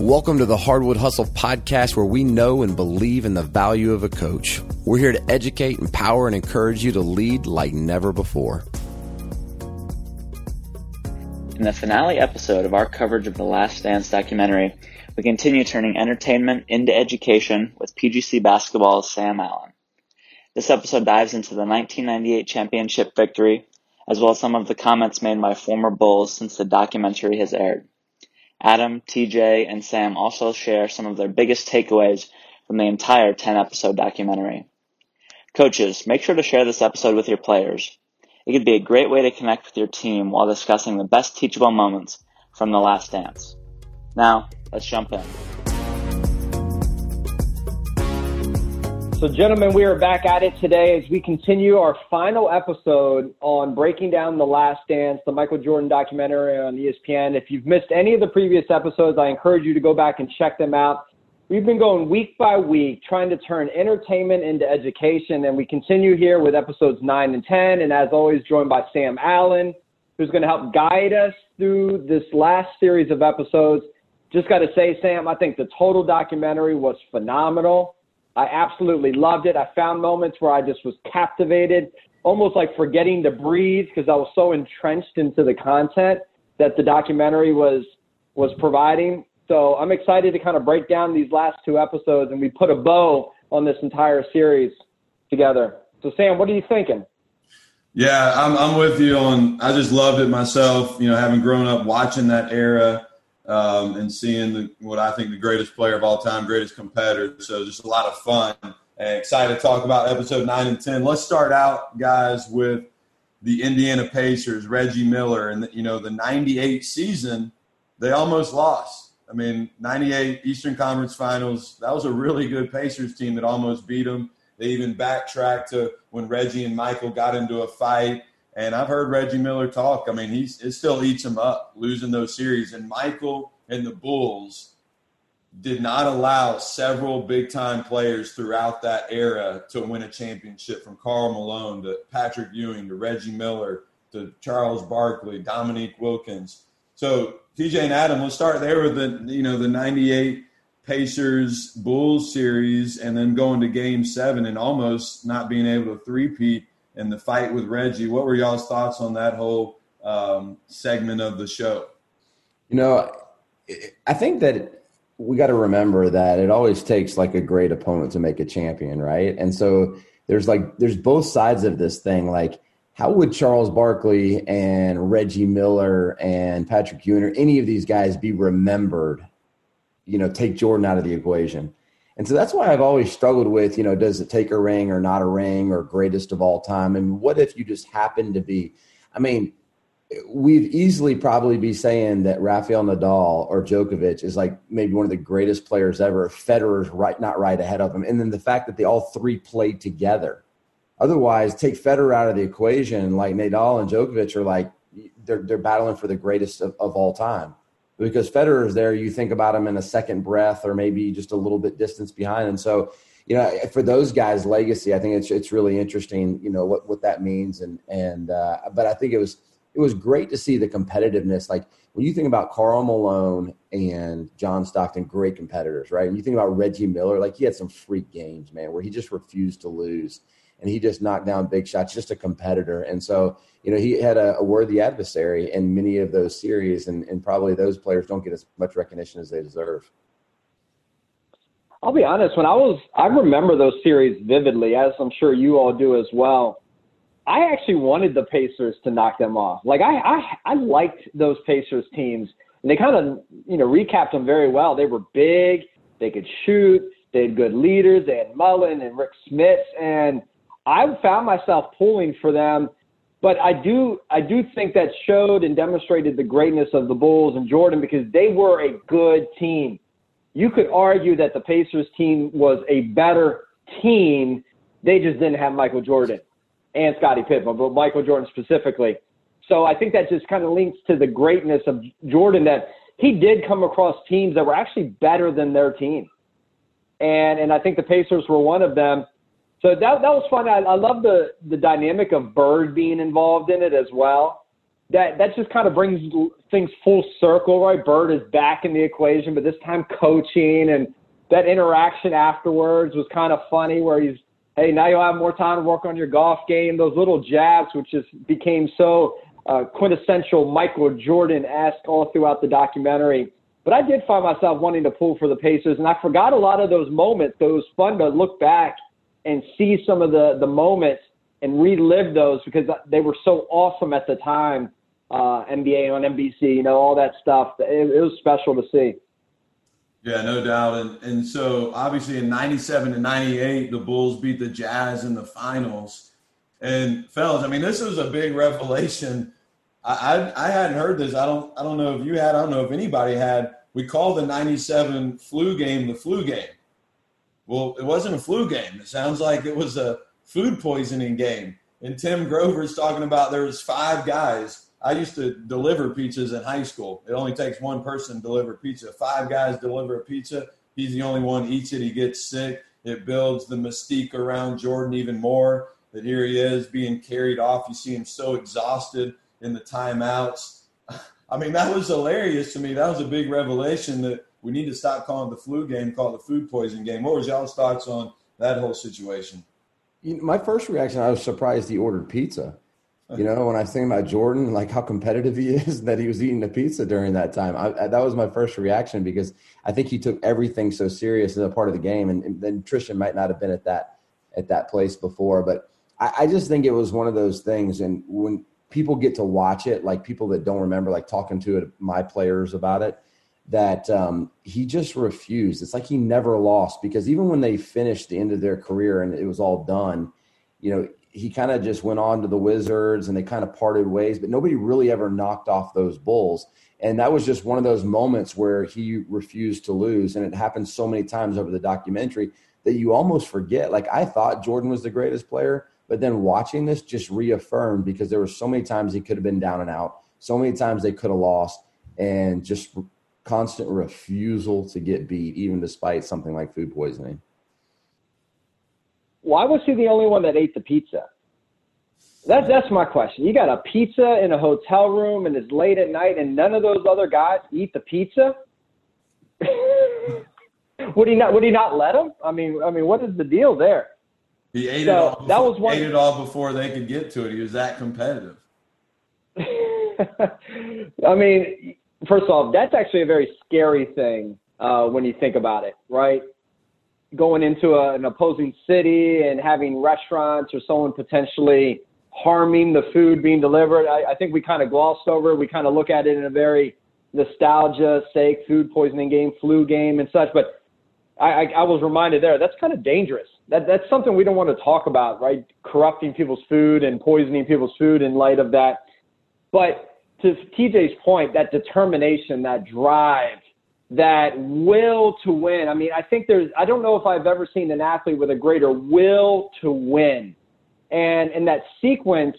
Welcome to the Hardwood Hustle podcast, where we know and believe in the value of a coach. We're here to educate, empower, and encourage you to lead like never before. In the finale episode of our coverage of the Last Dance documentary, we continue turning entertainment into education with PGC basketball's Sam Allen. This episode dives into the 1998 championship victory, as well as some of the comments made by former Bulls since the documentary has aired. Adam, TJ, and Sam also share some of their biggest takeaways from the entire 10 episode documentary. Coaches, make sure to share this episode with your players. It could be a great way to connect with your team while discussing the best teachable moments from The Last Dance. Now, let's jump in. So, gentlemen, we are back at it today as we continue our final episode on breaking down The Last Dance, the Michael Jordan documentary on ESPN. If you've missed any of the previous episodes, I encourage you to go back and check them out. We've been going week by week trying to turn entertainment into education, and we continue here with episodes 9 and 10. And as always, joined by Sam Allen, who's going to help guide us through this last series of episodes. Just got to say, Sam, I think the total documentary was phenomenal. I absolutely loved it. I found moments where I just was captivated, almost like forgetting to breathe because I was so entrenched into the content that the documentary was was providing. So I'm excited to kind of break down these last two episodes and we put a bow on this entire series together. So Sam, what are you thinking? Yeah, I'm I'm with you on. I just loved it myself. You know, having grown up watching that era um, and seeing the, what I think the greatest player of all time, greatest competitor. So just a lot of fun and excited to talk about episode nine and ten. Let's start out, guys, with the Indiana Pacers, Reggie Miller, and you know the '98 season. They almost lost. I mean, '98 Eastern Conference Finals. That was a really good Pacers team that almost beat them. They even backtracked to when Reggie and Michael got into a fight and I've heard Reggie Miller talk. I mean, he's it still eats him up losing those series. And Michael and the Bulls did not allow several big time players throughout that era to win a championship from Karl Malone to Patrick Ewing to Reggie Miller to Charles Barkley, Dominique Wilkins. So TJ and Adam, let's start there with the you know the '98 Pacers Bulls series, and then going to Game Seven and almost not being able to three-peat and the fight with Reggie. What were y'all's thoughts on that whole um, segment of the show? You know, I think that we got to remember that it always takes like a great opponent to make a champion, right? And so there's like there's both sides of this thing. Like, how would Charles Barkley and Reggie Miller and Patrick Ewing or any of these guys be remembered? You know, take Jordan out of the equation. And so that's why I've always struggled with, you know, does it take a ring or not a ring or greatest of all time? And what if you just happen to be, I mean, we'd easily probably be saying that Rafael Nadal or Djokovic is like maybe one of the greatest players ever. Federer's right, not right ahead of him. And then the fact that they all three played together. Otherwise, take Federer out of the equation, like Nadal and Djokovic are like, they're, they're battling for the greatest of, of all time because Federer is there. You think about him in a second breath or maybe just a little bit distance behind. And so, you know, for those guys' legacy, I think it's it's really interesting. You know what what that means, and and uh, but I think it was it was great to see the competitiveness. Like when you think about Karl Malone and John Stockton, great competitors, right? And you think about Reggie Miller, like he had some freak games, man, where he just refused to lose and he just knocked down big shots, just a competitor. And so, you know, he had a, a worthy adversary in many of those series, and, and probably those players don't get as much recognition as they deserve. I'll be honest, when I was, I remember those series vividly, as I'm sure you all do as well. I actually wanted the Pacers to knock them off. Like I, I, I liked those Pacers teams, and they kind of, you know, recapped them very well. They were big, they could shoot, they had good leaders. They had Mullin and Rick Smits, and I found myself pulling for them, but I do I do think that showed and demonstrated the greatness of the Bulls and Jordan because they were a good team. You could argue that the Pacers team was a better team. They just didn't have Michael Jordan and Scottie Pippen, but Michael Jordan specifically. So I think that just kind of links to the greatness of Jordan that he did come across teams that were actually better than their team. And and I think the Pacers were one of them. So that that was fun. I, I love the the dynamic of Bird being involved in it as well. that that just kind of brings things full circle, right? Bird is back in the equation, but this time coaching and that interaction afterwards was kind of funny where he's hey, now you'll have more time to work on your golf game. Those little jabs, which just became so uh, quintessential Michael Jordan esque all throughout the documentary. But I did find myself wanting to pull for the Pacers, and I forgot a lot of those moments. Was fun to look back and see some of the the moments and relive those because they were so awesome at the time. Uh, NBA on NBC, you know, all that stuff. It, it was special to see. Yeah, no doubt. And and so obviously in 97 and 98, the Bulls beat the Jazz in the finals. And fellas, I mean, this was a big revelation. I, I, I hadn't heard this. I don't I don't know if you had, I don't know if anybody had. We called the 97 flu game the flu game. Well, it wasn't a flu game. It sounds like it was a food poisoning game. And Tim Grover's talking about there was five guys I used to deliver pizzas in high school. It only takes one person to deliver pizza. Five guys deliver a pizza. He's the only one eats it. He gets sick. It builds the mystique around Jordan even more. That here he is being carried off. You see him so exhausted in the timeouts. I mean, that was hilarious to me. That was a big revelation that we need to stop calling the flu game, call it the food poison game. What was y'all's thoughts on that whole situation? My first reaction, I was surprised he ordered pizza. You know, when I was thinking about Jordan, like how competitive he is, that he was eating a pizza during that time. I, I, that was my first reaction because I think he took everything so serious as a part of the game, and, and then Tristan might not have been at that at that place before. But I, I just think it was one of those things, and when people get to watch it, like people that don't remember, like talking to it, my players about it, that um, he just refused. It's like he never lost because even when they finished the end of their career and it was all done, you know, he kind of just went on to the Wizards and they kind of parted ways, but nobody really ever knocked off those Bulls. And that was just one of those moments where he refused to lose. And it happened so many times over the documentary that you almost forget. Like I thought Jordan was the greatest player, but then watching this just reaffirmed because there were so many times he could have been down and out, so many times they could have lost, and just constant refusal to get beat, even despite something like food poisoning why was he the only one that ate the pizza? That's uh, that's my question. You got a pizza in a hotel room and it's late at night, and none of those other guys eat the pizza. would he not? Would he not let them? I mean, I mean, what is the deal there? He ate so it all. Before, that was one, ate it all before they could get to it. He was that competitive. I mean, first off, that's actually a very scary thing uh, when you think about it, right? going into a, an opposing city and having restaurants or someone potentially harming the food being delivered. I, I think we kind of glossed over. We kind of look at it in a very nostalgia sake, food poisoning game, flu game, and such. But I, I, I was reminded there that's kind of dangerous. That that's something we don't want to talk about, right? Corrupting people's food and poisoning people's food in light of that. But to TJ's point, that determination, that drive that will to win. I mean, I think there's, I don't know if I've ever seen an athlete with a greater will to win. And in that sequence,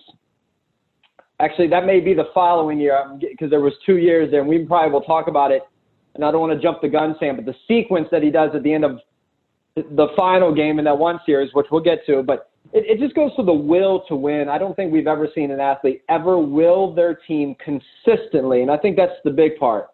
actually, that may be the following year because there was two years there, and we probably will talk about it. And I don't want to jump the gun, Sam, but the sequence that he does at the end of the final game in that one series, which we'll get to, but it, it just goes to the will to win. I don't think we've ever seen an athlete ever will their team consistently, and I think that's the big part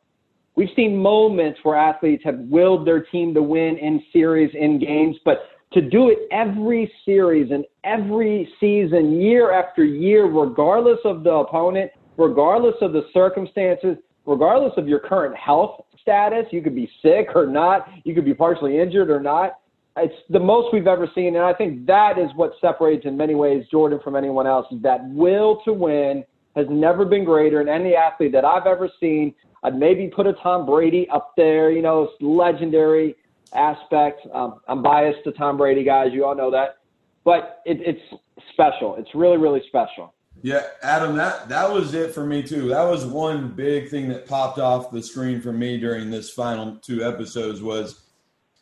We've seen moments where athletes have willed their team to win in series, in games, but to do it every series and every season, year after year, regardless of the opponent, regardless of the circumstances, regardless of your current health status, you could be sick or not, you could be partially injured or not. It's the most we've ever seen, and I think that is what separates in many ways Jordan from anyone else. Is that will to win has never been greater in any athlete that I've ever seen. I'd maybe put a Tom Brady up there, you know, it's legendary aspect. Um, I'm biased to Tom Brady, guys. You all know that. But it, it's special. It's really, really special. Yeah, Adam, that, that was it for me, too. That was one big thing that popped off the screen for me during this final two episodes was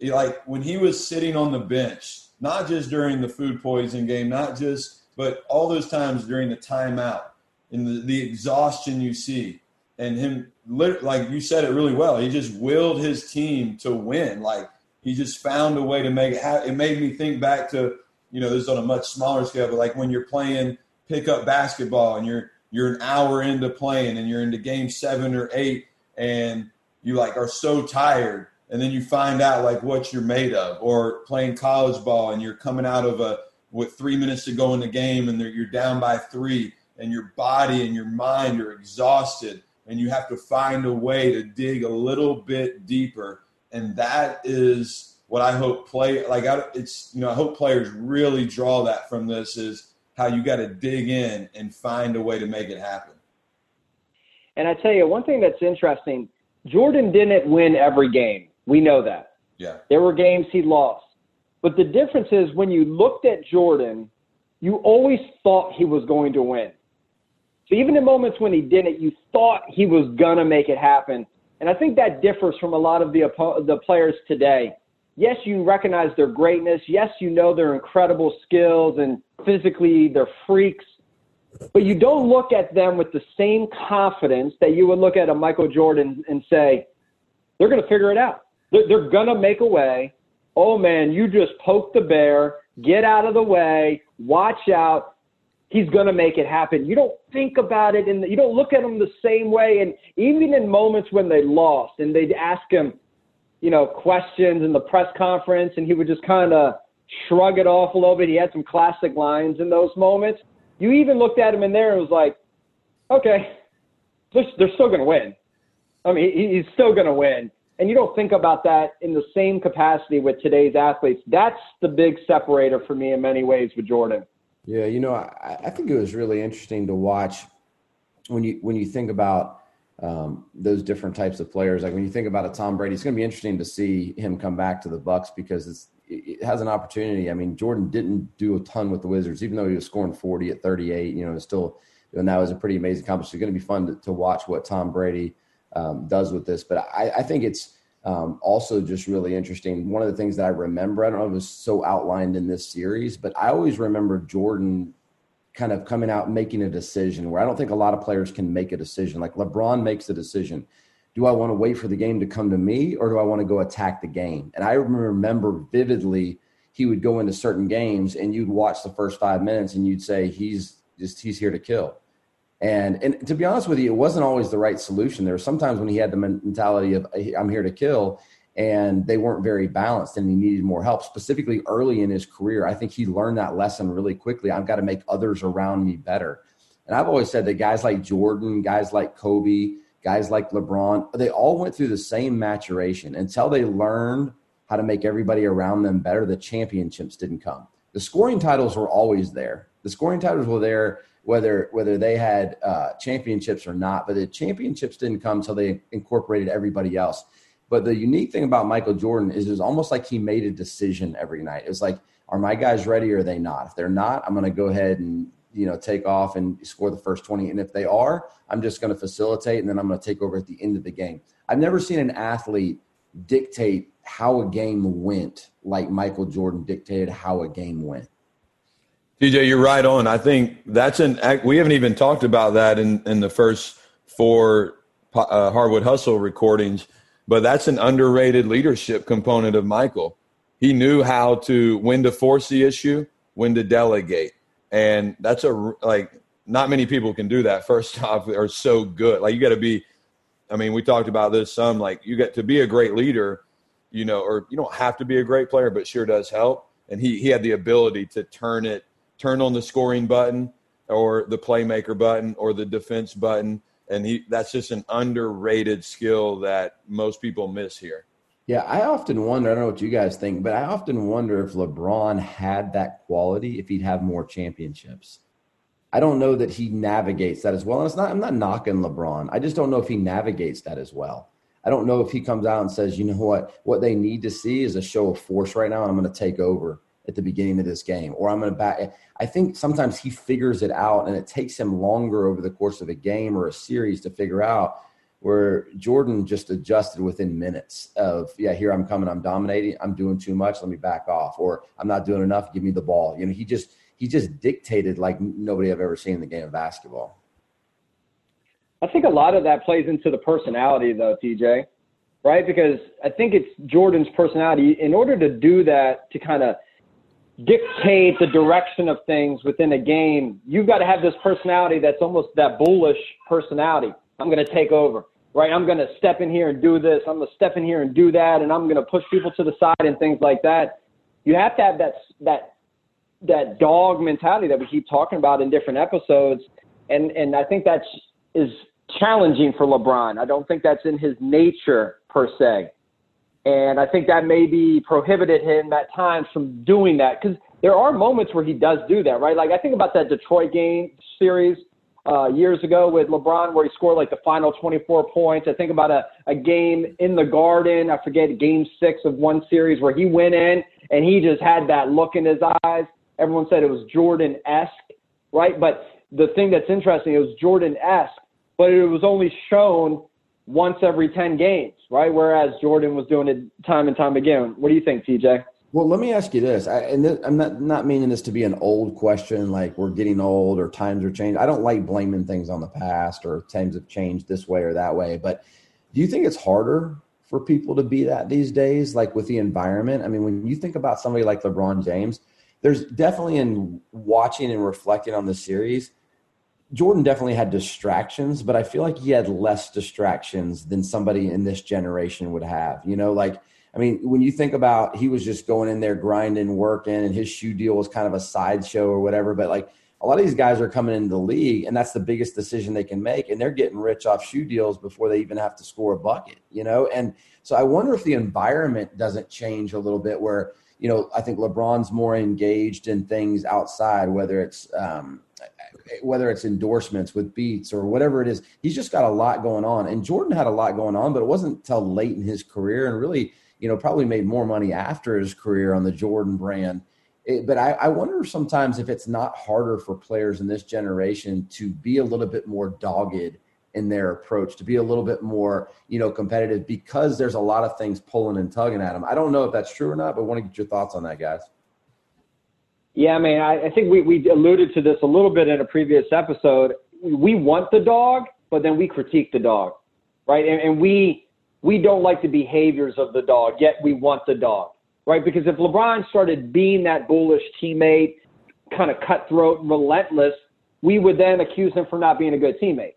like when he was sitting on the bench, not just during the food poison game, not just, but all those times during the timeout and the, the exhaustion you see and him like you said it really well. He just willed his team to win. Like he just found a way to make it it made me think back to you know this is on a much smaller scale but like when you're playing pickup basketball and you're you're an hour into playing and you're into game seven or eight and you like are so tired and then you find out like what you're made of. Or playing college ball and you're coming out of a with three minutes to go in the game and you're down by three and your body and your mind are exhausted and you have to find a way to dig a little bit deeper. And that is what i hope play like I, it's you know i hope players really draw that from this is how you got to dig in and find a way to make it happen. And i tell you one thing that's interesting jordan didn't win every game we know that. Yeah. There were games he lost. But the difference is when you looked at Jordan, you always thought he was going to win. So even in moments when he didn't, you thought he was going to make it happen. And I think that differs from a lot of the, the players today. Yes, you recognize their greatness. Yes, you know their incredible skills and physically they're freaks. But you don't look at them with the same confidence that you would look at a Michael Jordan and say, they're going to figure it out. They're, going to make a way. Oh, man, you just poke the bear, get out of the way, watch out. He's going to make it happen. You don't think about it, and you don't look at him the same way. And even in moments when they lost, and they'd ask him, you know, questions in the press conference, and he would just kind of shrug it off a little bit. He had some classic lines in those moments. You even looked at him in there and was like, okay, they're, they're still going to win. I mean, he's still going to win and you don't think about that in the same capacity with today's athletes. That's the big separator for me in many ways with Jordan. Yeah, you know, I, I think it was really interesting to watch when you when you think about um, those different types of players. Like when you think about a Tom Brady, it's going to be interesting to see him come back to the Bucs because it's it has an opportunity. I mean, Jordan didn't do a ton with the Wizards, even though he was scoring 40 at 38. You know, it's still and that was a pretty amazing accomplishment. It's going to be fun to, to watch what Tom Brady um, does with this. But I, I think it's um, also just really interesting. One of the things that I remember, I don't know if it was so outlined in this series, but I always remember Jordan kind of coming out making a decision where I don't think a lot of players can make a decision. Like LeBron makes a decision. Do I want to wait for the game to come to me or do I want to go attack the game? And I remember vividly he would go into certain games and you'd watch the first five minutes and you'd say, he's just, he's here to kill and and to be honest with you, it wasn't always the right solution. There were sometimes when he had the mentality of "I'm here to kill," and they weren't very balanced, and he needed more help. Specifically early in his career, I think he learned that lesson really quickly. I've got to make others around me better. And I've always said that guys like Jordan, guys like Kobe, guys like LeBron, they all went through the same maturation until they learned how to make everybody around them better. The championships didn't come. The scoring titles were always there. The scoring titles were there whether whether they had uh, championships or not. But the championships didn't come until they incorporated everybody else. But the unique thing about Michael Jordan is it was almost like he made a decision every night. It was like, are my guys ready or are they not? If they're not, I'm going to go ahead and you know take off and score the first 20 and if they are i'm just going to facilitate and then i'm going to take over at the end of the game i've never seen an athlete dictate how a game went like michael jordan dictated how a game went TJ, you're right on. I think that's an. We haven't even talked about that in in the first four uh, Hardwood Hustle recordings, but that's an underrated leadership component of Michael. He knew how to when to force the issue, when to delegate, and that's a like not many people can do that. First off, are so good. Like you got to be. I mean, we talked about this some. Like you get to be a great leader, you know, or you don't have to be a great player, but sure does help. And he he had the ability to turn it turn on the scoring button or the playmaker button or the defense button. And he that's just an underrated skill that most people miss here. Yeah, I often wonder, I don't know what you guys think, but I often wonder if LeBron had that quality, if he'd have more championships. I don't know that he navigates that as well. And it's not I'm not knocking LeBron. I just don't know if he navigates that as well. I don't know if he comes out and says, you know what, what they need to see is a show of force right now, and I'm going to take over at the beginning of this game, or I'm going to back. I think sometimes he figures it out, and it takes him longer over the course of a game or a series to figure out. Where Jordan just adjusted within minutes of, yeah, here I'm coming, I'm dominating, I'm doing too much, let me back off, or I'm not doing enough, give me the ball. You know, he just he just dictated like nobody I've ever seen in the game of basketball. I think a lot of that plays into the personality, though, TJ, right? Because I think it's Jordan's personality. In order to do that, to kind of dictate the direction of things within a game, you've got to have this personality that's almost that bullish personality. I'm going to take over, right? I'm going to step in here and do this. I'm going to step in here and do that, and I'm going to push people to the side and things like that. You have to have that that that dog mentality that we keep talking about in different episodes, and and I think that's is challenging for LeBron. I don't think that's in his nature per se. And I think that maybe prohibited him at times from doing that because there are moments where he does do that, right? Like I think about that Detroit game series uh, years ago with LeBron where he scored like the final 24 points. I think about a, a game in the Garden. I forget game six of one series where he went in and he just had that look in his eyes. Everyone said it was Jordan esque, right? But the thing that's interesting, it was Jordan esque, but it was only shown once every 10 games, right? Whereas Jordan was doing it time and time again. What do you think, TJ? Well, let me ask you this, I, and th- I'm not not meaning this to be an old question, like we're getting old or times are changed. I don't like blaming things on the past or times have changed this way or that way. But do you think it's harder for people to be that these days, like with the environment? I mean, when you think about somebody like LeBron James, there's definitely in watching and reflecting on the series, Jordan definitely had distractions, but I feel like he had less distractions than somebody in this generation would have. You know, like I mean, when you think about he was just going in there grinding, working, and his shoe deal was kind of a sideshow or whatever. But like a lot of these guys are coming into the league, and that's the biggest decision they can make, and they're getting rich off shoe deals before they even have to score a bucket. You know, and so I wonder if the environment doesn't change a little bit where you know, I think LeBron's more engaged in things outside, whether it's um, whether it's endorsements with beats or whatever it is. He's just got a lot going on. And Jordan had a lot going on, but it wasn't until late in his career and really, you know, probably made more money after his career on the Jordan brand. It, but I, I wonder sometimes if it's not harder for players in this generation to be a little bit more dogged in their approach to be a little bit more you know competitive because there's a lot of things pulling and tugging at them i don't know if that's true or not but I want to get your thoughts on that guys yeah, I mean, I, I think we, we alluded to this a little bit in a previous episode. We want the dog, but then we critique the dog, right? And, and we we don't like the behaviors of the dog, yet we want the dog, right? Because if LeBron started being that bullish teammate, kind of cutthroat relentless, we would then accuse him for not being a good teammate,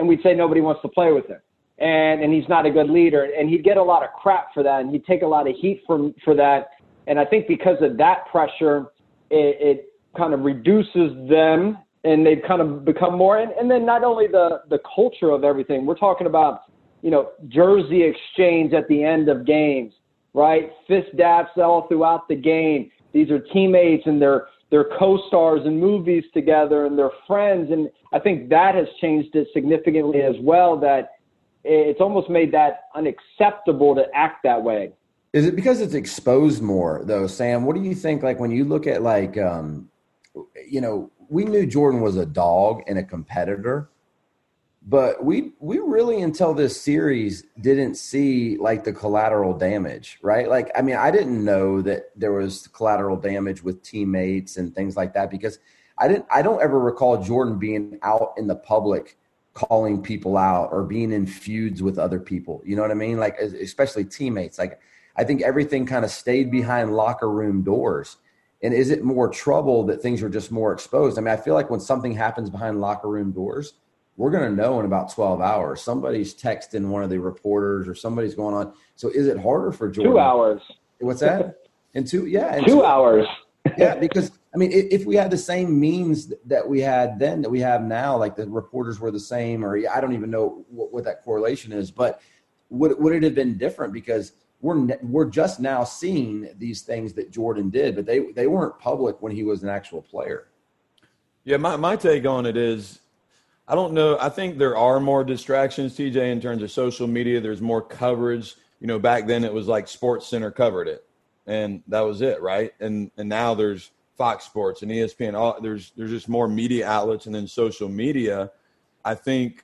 and we'd say nobody wants to play with him, and and he's not a good leader, and he'd get a lot of crap for that, and he'd take a lot of heat from for that. And I think because of that pressure it, it kind of reduces them and they've kind of become more and, and then not only the the culture of everything we're talking about you know jersey exchange at the end of games right? Fist daps all throughout the game. These are teammates and they're they're co-stars in movies together and they're friends and i think that has changed it significantly as well that it's almost made that unacceptable to act that way is it because it's exposed more though, Sam? What do you think? Like when you look at like, um, you know, we knew Jordan was a dog and a competitor, but we we really until this series didn't see like the collateral damage, right? Like, I mean, I didn't know that there was collateral damage with teammates and things like that because I didn't. I don't ever recall Jordan being out in the public calling people out or being in feuds with other people. You know what I mean? Like, especially teammates. Like I think everything kind of stayed behind locker room doors. And is it more trouble that things are just more exposed? I mean, I feel like when something happens behind locker room doors, we're going to know in about 12 hours. Somebody's texting one of the reporters or somebody's going on. So is it harder for Jordan? Two hours. What's that? In two, yeah. In two, two hours. yeah, because I mean, if we had the same means that we had then that we have now, like the reporters were the same, or I don't even know what, what that correlation is, but would would it have been different? Because we're we're just now seeing these things that Jordan did, but they they weren't public when he was an actual player. Yeah, my my take on it is I don't know. I think there are more distractions, TJ, in terms of social media. There's more coverage. You know, back then it was like SportsCenter covered it, and that was it, right? And and now there's Fox Sports and ESPN. All, there's there's just more media outlets, and then social media. I think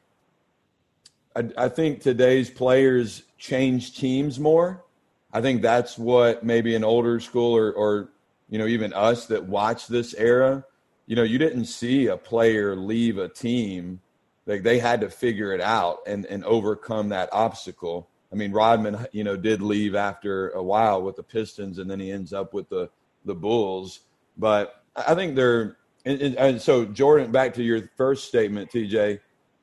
I, I think today's players change teams more I think that's what maybe an older school or, or you know even us that watch this era, you know, you didn't see a player leave a team. Like they had to figure it out and and overcome that obstacle. I mean, Rodman, you know, did leave after a while with the Pistons, and then he ends up with the the Bulls. But I think they're and, and, so Jordan. Back to your first statement, TJ.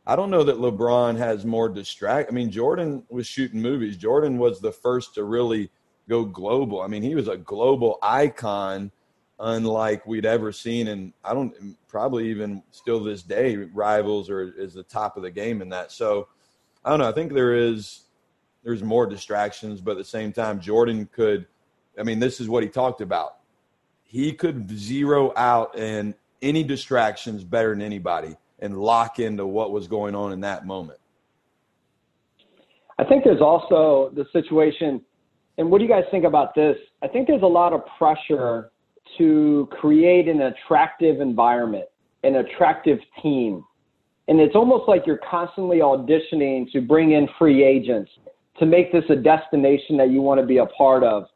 I don't know that LeBron has more distract. I mean, Jordan was shooting movies. Jordan was the first to really go global. I mean, he was a global icon, unlike we'd ever seen, and I don't probably even still this day rivals or is the top of the game in that. So I don't know. I think there is there's more distractions, but at the same time, Jordan could. I mean, this is what he talked about. He could zero out and any distractions better than anybody and lock into what was going on in that moment. I think there's also the situation, and what do you guys think about this? I think there's a lot of pressure to create an attractive environment, an attractive team. And it's almost like you're constantly auditioning to bring in free agents to make this a destination that you want to be a part of.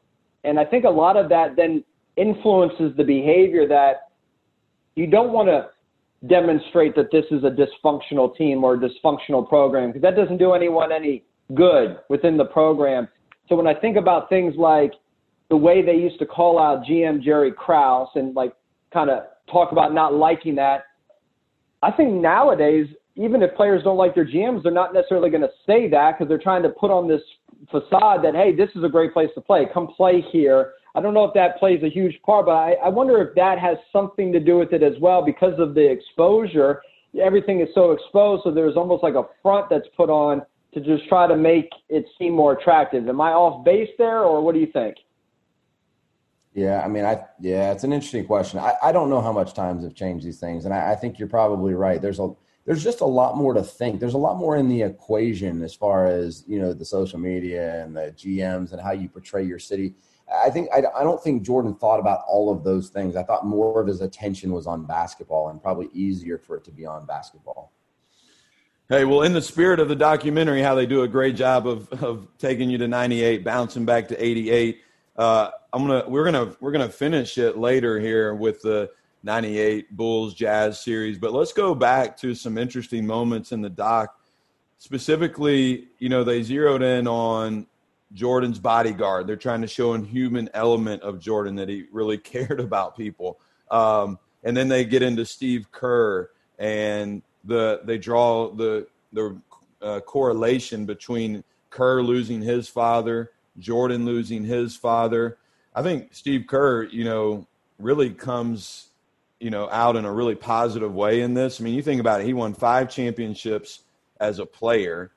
And I think a lot of that then influences the behavior that you don't want to demonstrate that this is a dysfunctional team or a dysfunctional program because that doesn't do anyone any good within the program. So when I think about things like the way they used to call out GM Jerry Krause and like kind of talk about not liking that, I think nowadays even if players don't like their GMs, they're not necessarily going to say that because they're trying to put on this facade that, hey, this is a great place to play. Come play here. I don't know if that plays a huge part, but I, I wonder if that has something to do with it as well because of the exposure. Everything is so exposed, so there's almost like a front that's put on to just try to make it seem more attractive. Am I off base there, or what do you think? Yeah, I mean, I yeah, it's an interesting question. I, I don't know how much times have changed these things, and I, I think you're probably right. There's a there's just a lot more to think. There's a lot more in the equation as far as you know the social media and the GMs and how you portray your city. I think I, I don't think Jordan thought about all of those things. I thought more of his attention was on basketball and probably easier for it to be on basketball. Hey, well, in the spirit of the documentary, how they do a great job of, of taking you to 98, bouncing back to 88. Uh, I'm gonna we're gonna we're gonna finish it later here with the 98 Bulls Jazz series. But let's go back to some interesting moments in the doc. Specifically, you know, they zeroed in on Jordan's bodyguard. They're trying to show a human element of Jordan that he really cared about people. Um, and then they get into Steve Kerr and the they draw the the uh, correlation between Kerr losing his father, Jordan losing his father. I think Steve Kerr, you know, really comes you know, out in a really positive way in this. I mean, you think about it, he won five championships as a player.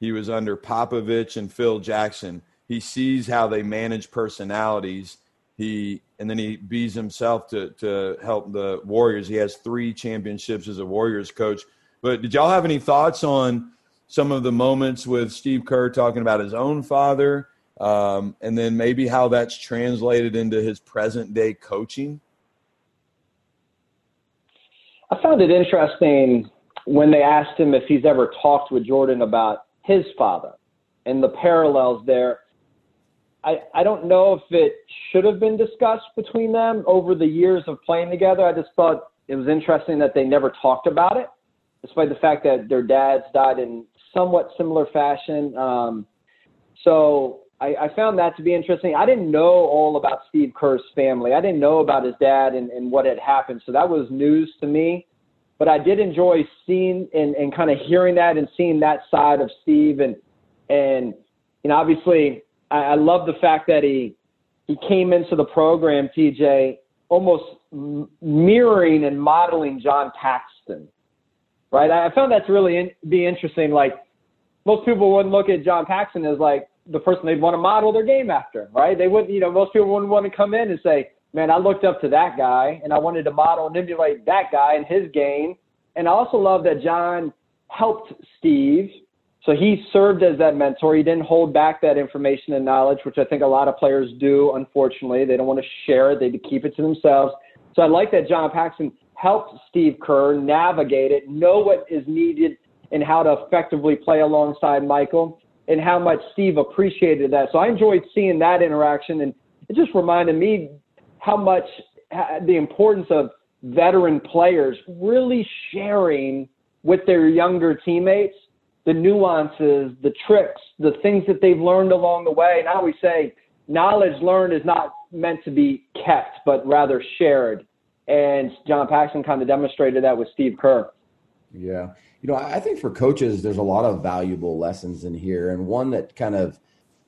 He was under Popovich and Phil Jackson. He sees how they manage personalities. He and then he bees himself to to help the Warriors. He has three championships as a Warriors coach. But did y'all have any thoughts on some of the moments with Steve Kerr talking about his own father, um, and then maybe how that's translated into his present day coaching? I found it interesting when they asked him if he's ever talked with Jordan about his father and the parallels there. I, I don't know if it should have been discussed between them over the years of playing together. I just thought it was interesting that they never talked about it, despite the fact that their dads died in somewhat similar fashion. Um, so I, I found that to be interesting. I didn't know all about Steve Kerr's family. I didn't know about his dad and, and what had happened. So that was news to me. But I did enjoy seeing and, and kind of hearing that and seeing that side of Steve. And, and you know, obviously, I, I love the fact that he, he came into the program, TJ, almost mirroring and modeling John Paxson, right? I found that to really in, be interesting. Like most people wouldn't look at John Paxson as like the person they'd want to model their game after, right? They wouldn't, you know, most people wouldn't want to come in and say, man, I looked up to that guy and I wanted to model and emulate that guy and his game. And I also love that John helped Steve. So he served as that mentor. He didn't hold back that information and knowledge, which I think a lot of players do, unfortunately. They don't want to share it, they keep it to themselves. So I like that John Paxson helped Steve Kerr navigate it, know what is needed and how to effectively play alongside Michael and how much Steve appreciated that. So I enjoyed seeing that interaction, and it just reminded me how much the importance of veteran players really sharing with their younger teammates the nuances, the tricks, the things that they've learned along the way. And I always say, knowledge learned is not meant to be kept, but rather shared. And John Paxson kind of demonstrated that with Steve Kerr. Yeah. You know, I think for coaches, there's a lot of valuable lessons in here. And one that kind of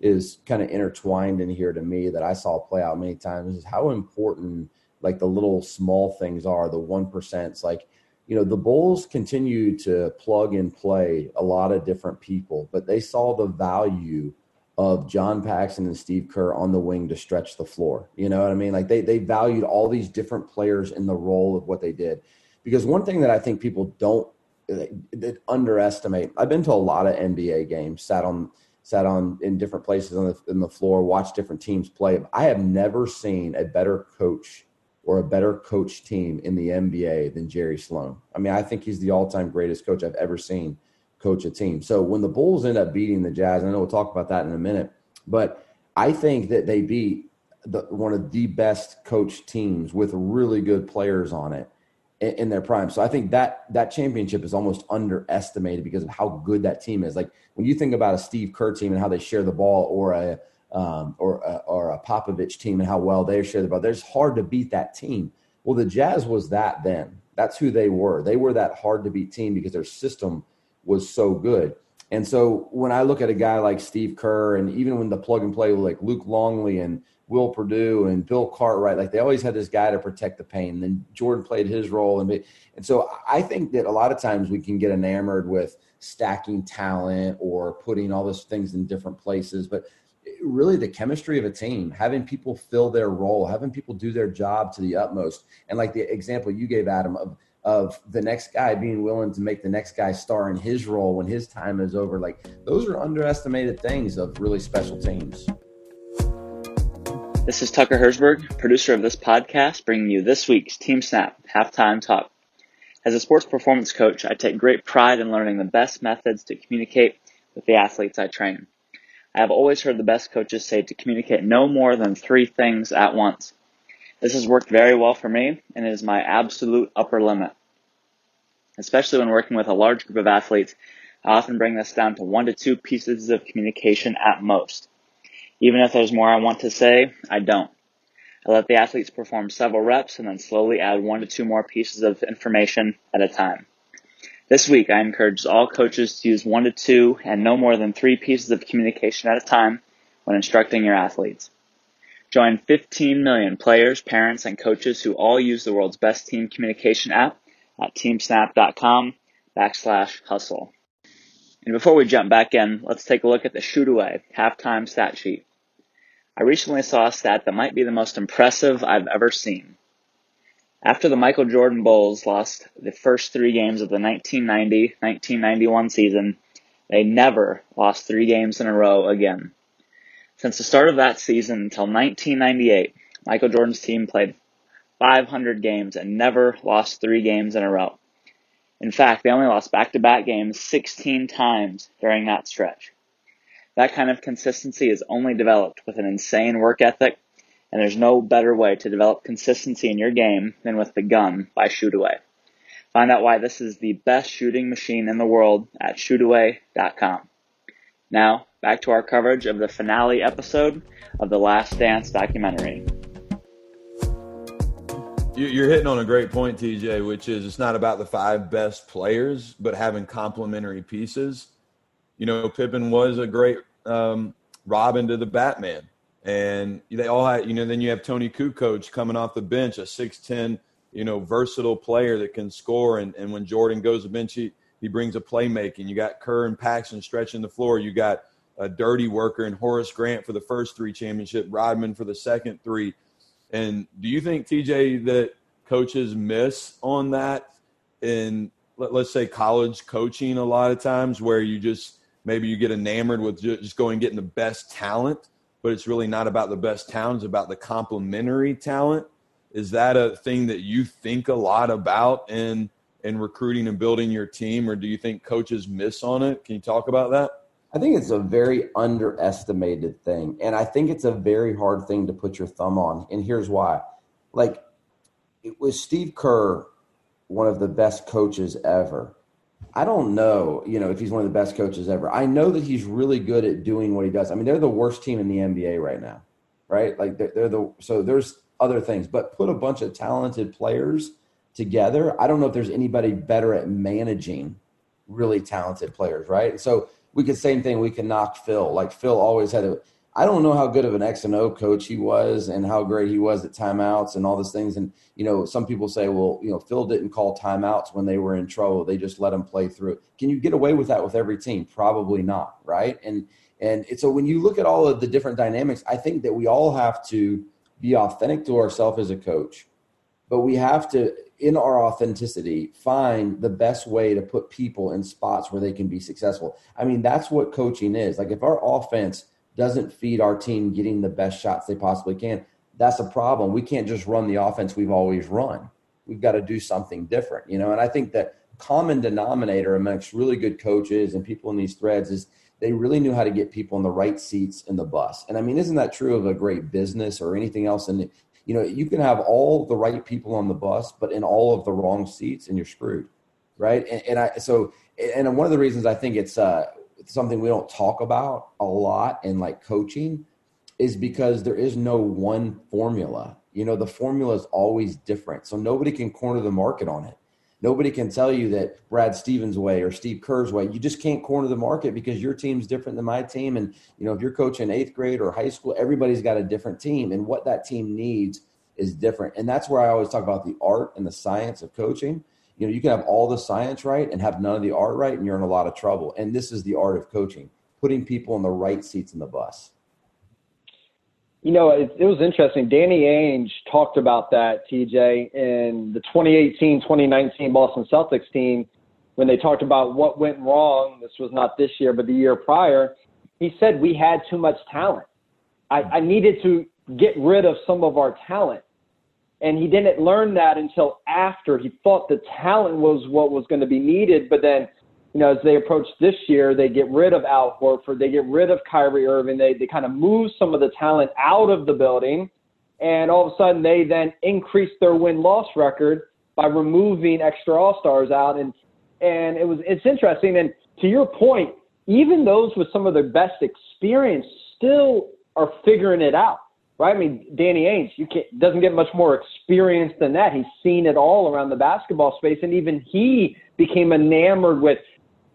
is kind of intertwined in here to me that I saw play out many times is how important like the little small things are, the one percents. Like, you know, the Bulls continue to plug and play a lot of different people, but they saw the value of John Paxson and Steve Kerr on the wing to stretch the floor. You know what I mean? Like they they valued all these different players in the role of what they did. Because one thing that I think people don't that underestimate. I've been to a lot of NBA games, sat on sat on in different places on the, the floor, watched different teams play. I have never seen a better coach or a better coach team in the NBA than Jerry Sloan. I mean, I think he's the all-time greatest coach I've ever seen coach a team. So when the Bulls end up beating the Jazz, I know we'll talk about that in a minute, but I think that they beat the, one of the best coach teams with really good players on it in, their prime. So I think that that championship is almost underestimated because of how good that team is. Like when you think about a Steve Kerr team and how they share the ball, or a um, or a, or a Popovich team and how well they share the ball, there's hard to beat that team. Well, the Jazz was that then. That's who they were. They were that hard to beat team because their system was so good. And so when I look at a guy like Steve Kerr, and even when the plug and play like Luke Longley and Will Perdue and Bill Cartwright, like they always had this guy to protect the paint. And then Jordan played his role, and and so I think that a lot of times we can get enamored with stacking talent or putting all those things in different places, but really the chemistry of a team, having people fill their role, having people do their job to the utmost, and like the example you gave, Adam, of of the next guy being willing to make the next guy star in his role when his time is over. Like those are underestimated things of really special teams. This is Tucker Herzberg, producer of this podcast, bringing you this week's TeamSnap Halftime Talk. As a sports performance coach, I take great pride in learning the best methods to communicate with the athletes I train. I have always heard the best coaches say to communicate no more than three things at once. This has worked very well for me and is my absolute upper limit. Especially when working with a large group of athletes, I often bring this down to one to two pieces of communication at most. Even if there's more I want to say, I don't. I let the athletes perform several reps and then slowly add one to two more pieces of information at a time. This week, I encourage all coaches to use one to two and no more than three pieces of communication at a time when instructing your athletes. Join 15 million players, parents, and coaches who all use the world's best team communication app at teamsnap.com backslash hustle. And before we jump back in, let's take a look at the shoot away halftime stat sheet. I recently saw a stat that might be the most impressive I've ever seen. After the Michael Jordan Bulls lost the first three games of the 1990-1991 season, they never lost three games in a row again. Since the start of that season until 1998, Michael Jordan's team played 500 games and never lost three games in a row. In fact, they only lost back-to-back games 16 times during that stretch. That kind of consistency is only developed with an insane work ethic, and there's no better way to develop consistency in your game than with the gun by Shootaway. Find out why this is the best shooting machine in the world at shootaway.com. Now, back to our coverage of the finale episode of the Last Dance documentary. You're hitting on a great point, TJ, which is it's not about the five best players, but having complementary pieces. You know, Pippen was a great um, Robin to the Batman. And they all had, you know, then you have Toni Kukoc coming off the bench, a 6'10, you know, versatile player that can score. And, and when Jordan goes to bench, he, he brings a playmaking. You got Kerr and Paxson stretching the floor. You got a dirty worker and Horace Grant for the first three championship, Rodman for the second three. And do you think, TJ, that coaches miss on that in, let, us say, college coaching a lot of times where you just maybe you get enamored with just going getting the best talent, but it's really not about the best talent, it's about the complementary talent. Is that a thing that you think a lot about in in recruiting and building your team, or do you think coaches miss on it? Can you talk about that? I think it's a very underestimated thing. And I think it's a very hard thing to put your thumb on. And here's why. Like, it was Steve Kerr, one of the best coaches ever. I don't know, you know, if he's one of the best coaches ever. I know that he's really good at doing what he does. I mean, they're the worst team in the NBA right now. right? Like they're, they're the so there's other things, but put a bunch of talented players together. I don't know if there's anybody better at managing really talented players, right? So we could same thing. We can knock Phil. Like Phil always had a. I don't know how good of an X and O coach he was, and how great he was at timeouts and all these things. And you know, some people say, well, you know, Phil didn't call timeouts when they were in trouble. They just let him play through. Can you get away with that with every team? Probably not, right? And and so when you look at all of the different dynamics, I think that we all have to be authentic to ourselves as a coach, but we have to, in our authenticity, find the best way to put people in spots where they can be successful. I mean, that's what coaching is. Like if our offense doesn't feed our team getting the best shots they possibly can, that's a problem. We can't just run the offense we've always run. We've got to do something different, you know. And I think that common denominator amongst really good coaches and people in these threads is they really knew how to get people in the right seats in the bus. And I mean, isn't that true of a great business or anything else? And you know, you can have all the right people on the bus, but in all of the wrong seats, and you're screwed, right? And, and I so and one of the reasons I think it's uh, something we don't talk about a lot in like coaching is because there is no one formula. You know, the formula is always different, so nobody can corner the market on it. Nobody can tell you that Brad Stevens' way or Steve Kerr's way. You just can't corner the market because your team's different than my team. And you know, if you're coaching eighth grade or high school, everybody's got a different team, and what that team needs is different. And that's where I always talk about the art and the science of coaching. You know, you can have all the science right and have none of the art right, and you're in a lot of trouble. And this is the art of coaching: putting people in the right seats in the bus. You know, it, it, was interesting. Danny Ainge talked about that, TJ, in the 2018 2019 Boston Celtics team when they talked about what went wrong. This was not this year, but the year prior. He said we had too much talent. I, I needed to get rid of some of our talent. And he didn't learn that until after he thought the talent was what was going to be needed. But then you know, as they approach this year, they get rid of Al Horford, they get rid of Kyrie Irving, they they kind of move some of the talent out of the building, and all of a sudden they then increase their win loss record by removing extra All Stars out, and and it was it's interesting. And to your point, even those with some of their best experience still are figuring it out, right? I mean, Danny Ainge, you can't doesn't get much more experience than that. He's seen it all around the basketball space, and even he became enamored with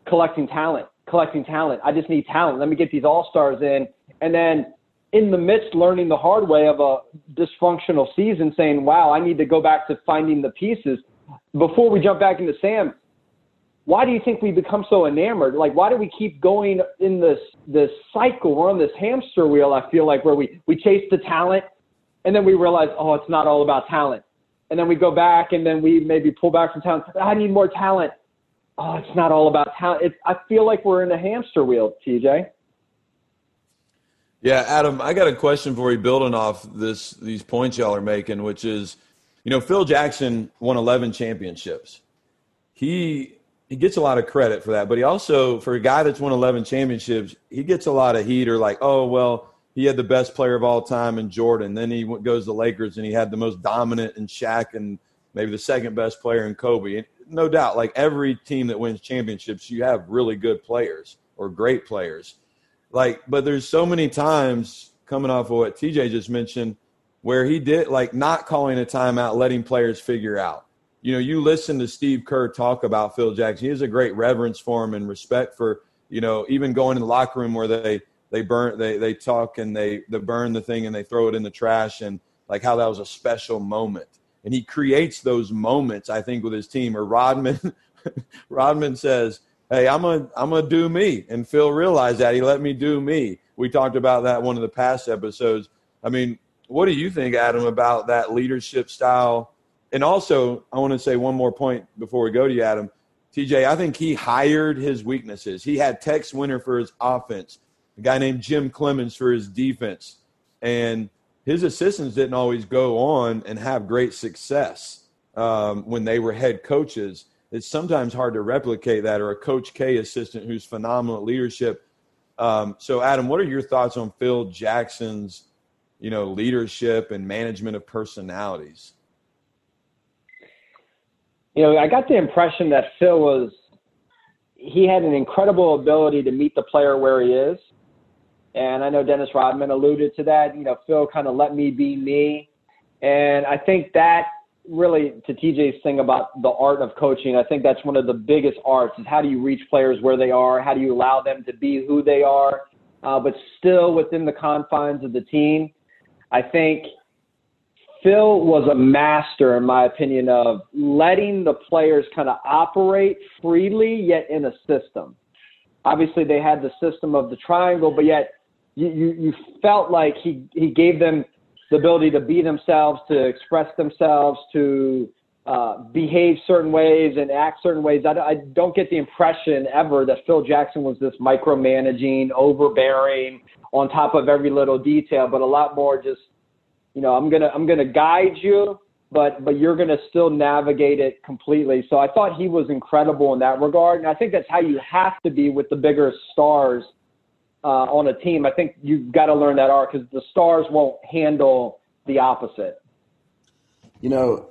collecting talent, collecting talent. I just need talent. Let me get these all stars in. And then in the midst learning the hard way of a dysfunctional season, saying, wow, I need to go back to finding the pieces. Before we jump back into Sam, why do you think we become so enamored? Like, why do we keep going in this this cycle? We're on this hamster wheel. I feel like where we we chase the talent, and then we realize, oh, it's not all about talent. And then we go back, and then we maybe pull back from talent. I need more talent oh, it's not all about talent. It's, I feel like we're in a hamster wheel, TJ. Yeah, Adam, I got a question for you, building off this these points y'all are making, which is, you know, Phil Jackson won 11 championships. He he gets a lot of credit for that, but he also, for a guy that's won 11 championships, he gets a lot of heat or like, oh well, he had the best player of all time in Jordan. Then he goes to the Lakers and he had the most dominant in Shaq and maybe the second best player in Kobe no doubt, like every team that wins championships, you have really good players or great players. Like, but there's so many times coming off of what TJ just mentioned where he did like not calling a timeout, letting players figure out. You know, you listen to Steve Kerr talk about Phil Jackson. He has a great reverence for him and respect for, you know, even going in the locker room where they they burn they they talk and they they burn the thing and they throw it in the trash and like how that was a special moment and he creates those moments. I think with his team. Or Rodman, Rodman says, "Hey, I'm a I'm gonna do me," and Phil realized that he let me do me. We talked about that one of the past episodes. I mean, what do you think, Adam, about that leadership style? And also, I want to say one more point before we go to you, Adam. TJ, I think he hired his weaknesses. He had Tex Winter for his offense, a guy named Jim Cleamons for his defense, and his assistants didn't always go on and have great success um, when they were head coaches. It's sometimes hard to replicate that, or a Coach K assistant who's phenomenal leadership. Um, so, Adam, what are your thoughts on Phil Jackson's, you know, leadership and management of personalities? You know, I got the impression that Phil was he had an incredible ability to meet the player where he is And I know Dennis Rodman alluded to that. You know, Phil kind of let me be me. And I think that really to TJ's thing about the art of coaching, I think that's one of the biggest arts is how do you reach players where they are? How do you allow them to be who they are, uh, but still within the confines of the team? I think Phil was a master, in my opinion, of letting the players kind of operate freely, yet in a system. Obviously, they had the system of the triangle, but yet you, you, you felt like he, he gave them the ability to be themselves, to express themselves, to uh, behave certain ways and act certain ways. I, I don't get the impression ever that Phil Jackson was this micromanaging, overbearing, on top of every little detail, but a lot more just, you know, I'm gonna I'm gonna guide you, but but you're gonna still navigate it completely. So I thought he was incredible in that regard, and I think that's how you have to be with the bigger stars uh, on a team, I think you've got to learn that art because the stars won't handle the opposite. You know,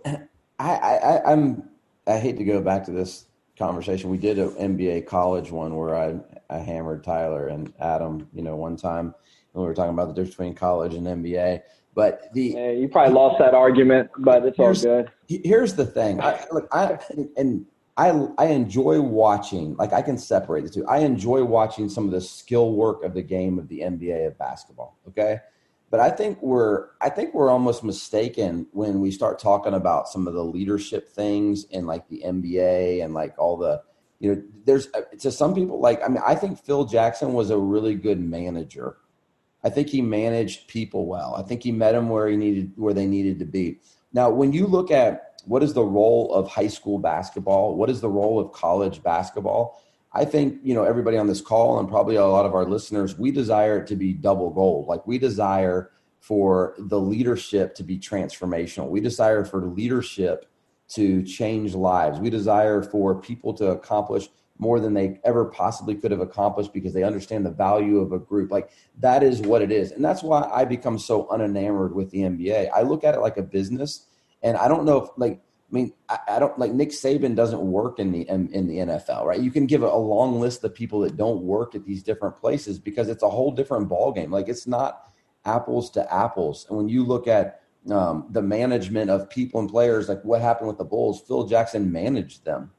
I, I, I'm I hate to go back to this conversation. We did an NBA college one where I, I hammered Tyler and Adam, you know, one time when we were talking about the difference between college and NBA. But the yeah, you probably lost that argument, but it's all good. Here's the thing. I, look, I and I I enjoy watching. Like I can separate the two. I enjoy watching some of the skill work of the game of the NBA of basketball. Okay, but I think we're I think we're almost mistaken when we start talking about some of the leadership things in like the NBA and like all the you know. There's uh, to some people like I mean I think Phil Jackson was a really good manager. I think he managed people well. I think he met them where he needed where they needed to be. Now, when you look at what is the role of high school basketball? What is the role of college basketball? I think, you know, everybody on this call and probably a lot of our listeners, we desire it to be double gold. Like we desire for the leadership to be transformational. We desire for leadership to change lives. We desire for people to accomplish more than they ever possibly could have accomplished because they understand the value of a group. Like that is what it is. And that's why I become so unenamored with the NBA. I look at it like a business and I don't know if like I mean I, I don't like Nick Saban doesn't work in the in, in the NFL, right? You can give a, a, long list of people that don't work at these different places because it's a whole different ball game. Like it's not apples to apples. And when you look at um, the management of people and players, like what happened with the Bulls, Phil Jackson managed them.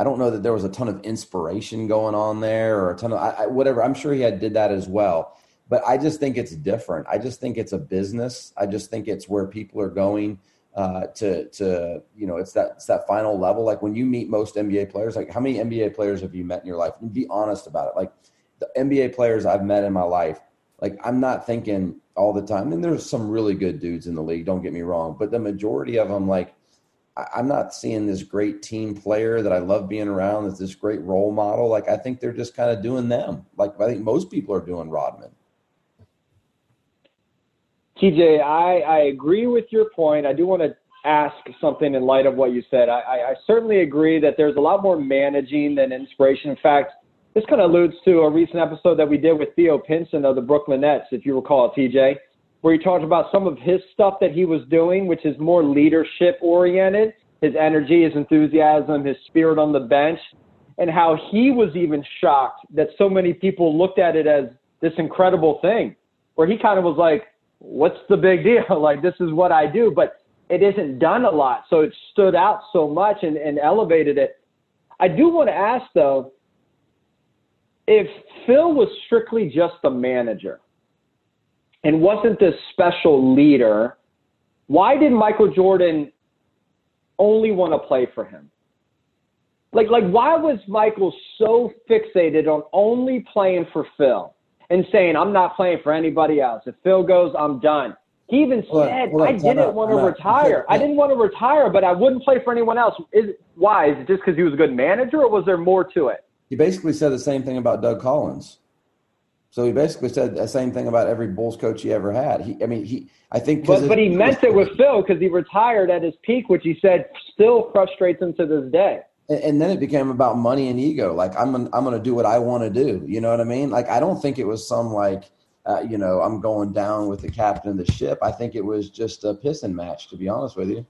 I don't know that there was a ton of inspiration going on there or a ton of I, I, whatever. I'm sure he had did that as well, but I just think it's different. I just think it's a business. I just think it's where people are going uh, to to you know it's that it's that final level. Like when you meet most NBA players, like how many NBA players have you met in your life? And be honest about it. Like the NBA players I've met in my life, like I'm not thinking all the time. And there's some really good dudes in the league. Don't get me wrong, but the majority of them, like I'm not seeing this great team player that I love being around. That's this great role model. Like I think they're just kind of doing them. Like I think most people are doing Rodman. TJ, I, I agree with your point. I do want to ask something in light of what you said. I, I certainly agree that there's a lot more managing than inspiration. In fact, this kind of alludes to a recent episode that we did with Theo Pinson of the Brooklyn Nets, if you recall, TJ, where he talked about some of his stuff that he was doing, which is more leadership oriented, his energy, his enthusiasm, his spirit on the bench, and how he was even shocked that so many people looked at it as this incredible thing, where he kind of was like, what's the big deal? like, this is what I do. But it isn't done a lot. So it stood out so much and, and elevated it. I do want to ask, though, if Phil was strictly just a manager and wasn't this special leader, why did Michael Jordan only want to play for him? Like, like, why was Michael so fixated on only playing for Phil? and saying, I'm not playing for anybody else. If Phil goes, I'm done. He even said, I didn't want to retire. I didn't want to retire, but I wouldn't play for anyone else. Is Why? Is it just because he was a good manager, or was there more to it? He basically said the same thing about Doug Collins. So he basically said the same thing about every Bulls coach he ever had. He, I mean, he, I think, but, but he meant it with Phil because he retired at his peak, which he said still frustrates him to this day and then it became about money and ego. Like I'm, I'm going to do what I want to do. You know what I mean? Like I don't think it was some like, uh, you know, I'm going down with the captain of the ship. I think it was just a pissing match, to be honest with you.